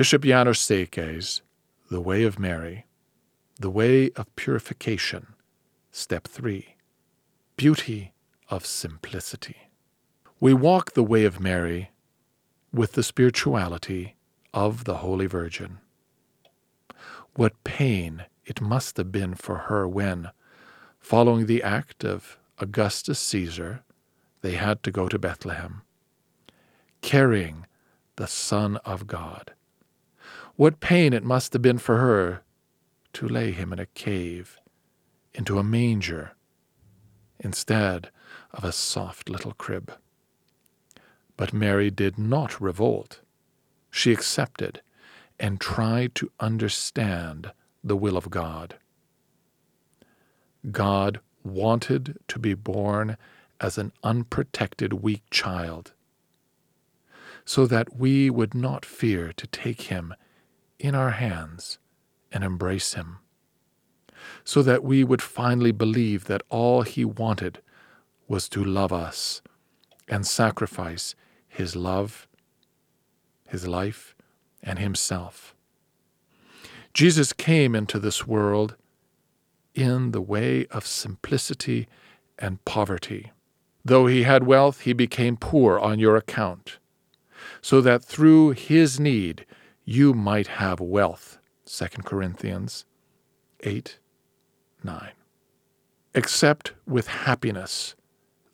Bishop János Székely's The Way of Mary, The Way of Purification, Step 3 Beauty of Simplicity. We walk the way of Mary with the spirituality of the Holy Virgin. What pain it must have been for her when, following the act of Augustus Caesar, they had to go to Bethlehem, carrying the Son of God. What pain it must have been for her to lay him in a cave, into a manger, instead of a soft little crib. But Mary did not revolt. She accepted and tried to understand the will of God. God wanted to be born as an unprotected, weak child, so that we would not fear to take him in our hands and embrace him, so that we would finally believe that all he wanted was to love us and sacrifice his love, his life, and himself. Jesus came into this world in the way of simplicity and poverty. Though he had wealth, he became poor on your account, so that through his need you might have wealth. 2 Corinthians 8 9. Accept with happiness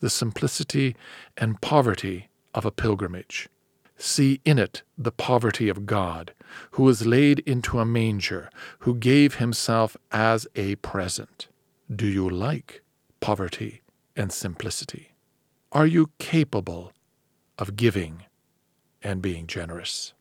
the simplicity and poverty of a pilgrimage. See in it the poverty of God, who was laid into a manger, who gave himself as a present. Do you like poverty and simplicity? Are you capable of giving and being generous?